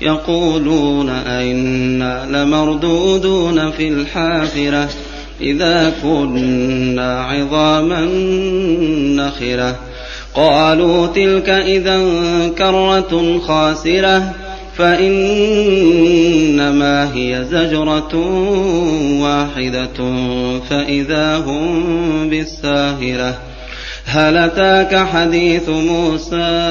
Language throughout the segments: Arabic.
يقولون أئنا لمردودون في الحافرة إذا كنا عظاما نخرة. قالوا تلك إذا كرة خاسرة فإنما هي زجرة واحدة فإذا هم بالساهرة. هل أتاك حديث موسى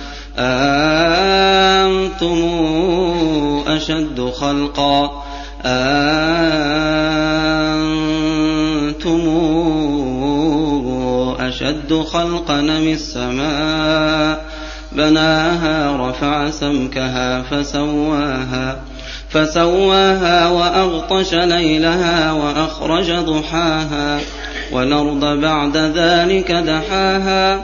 أنتم أشد خلقا أنتم أشد خلقا من السماء بناها رفع سمكها فسواها فسواها وأغطش ليلها وأخرج ضحاها والأرض بعد ذلك دحاها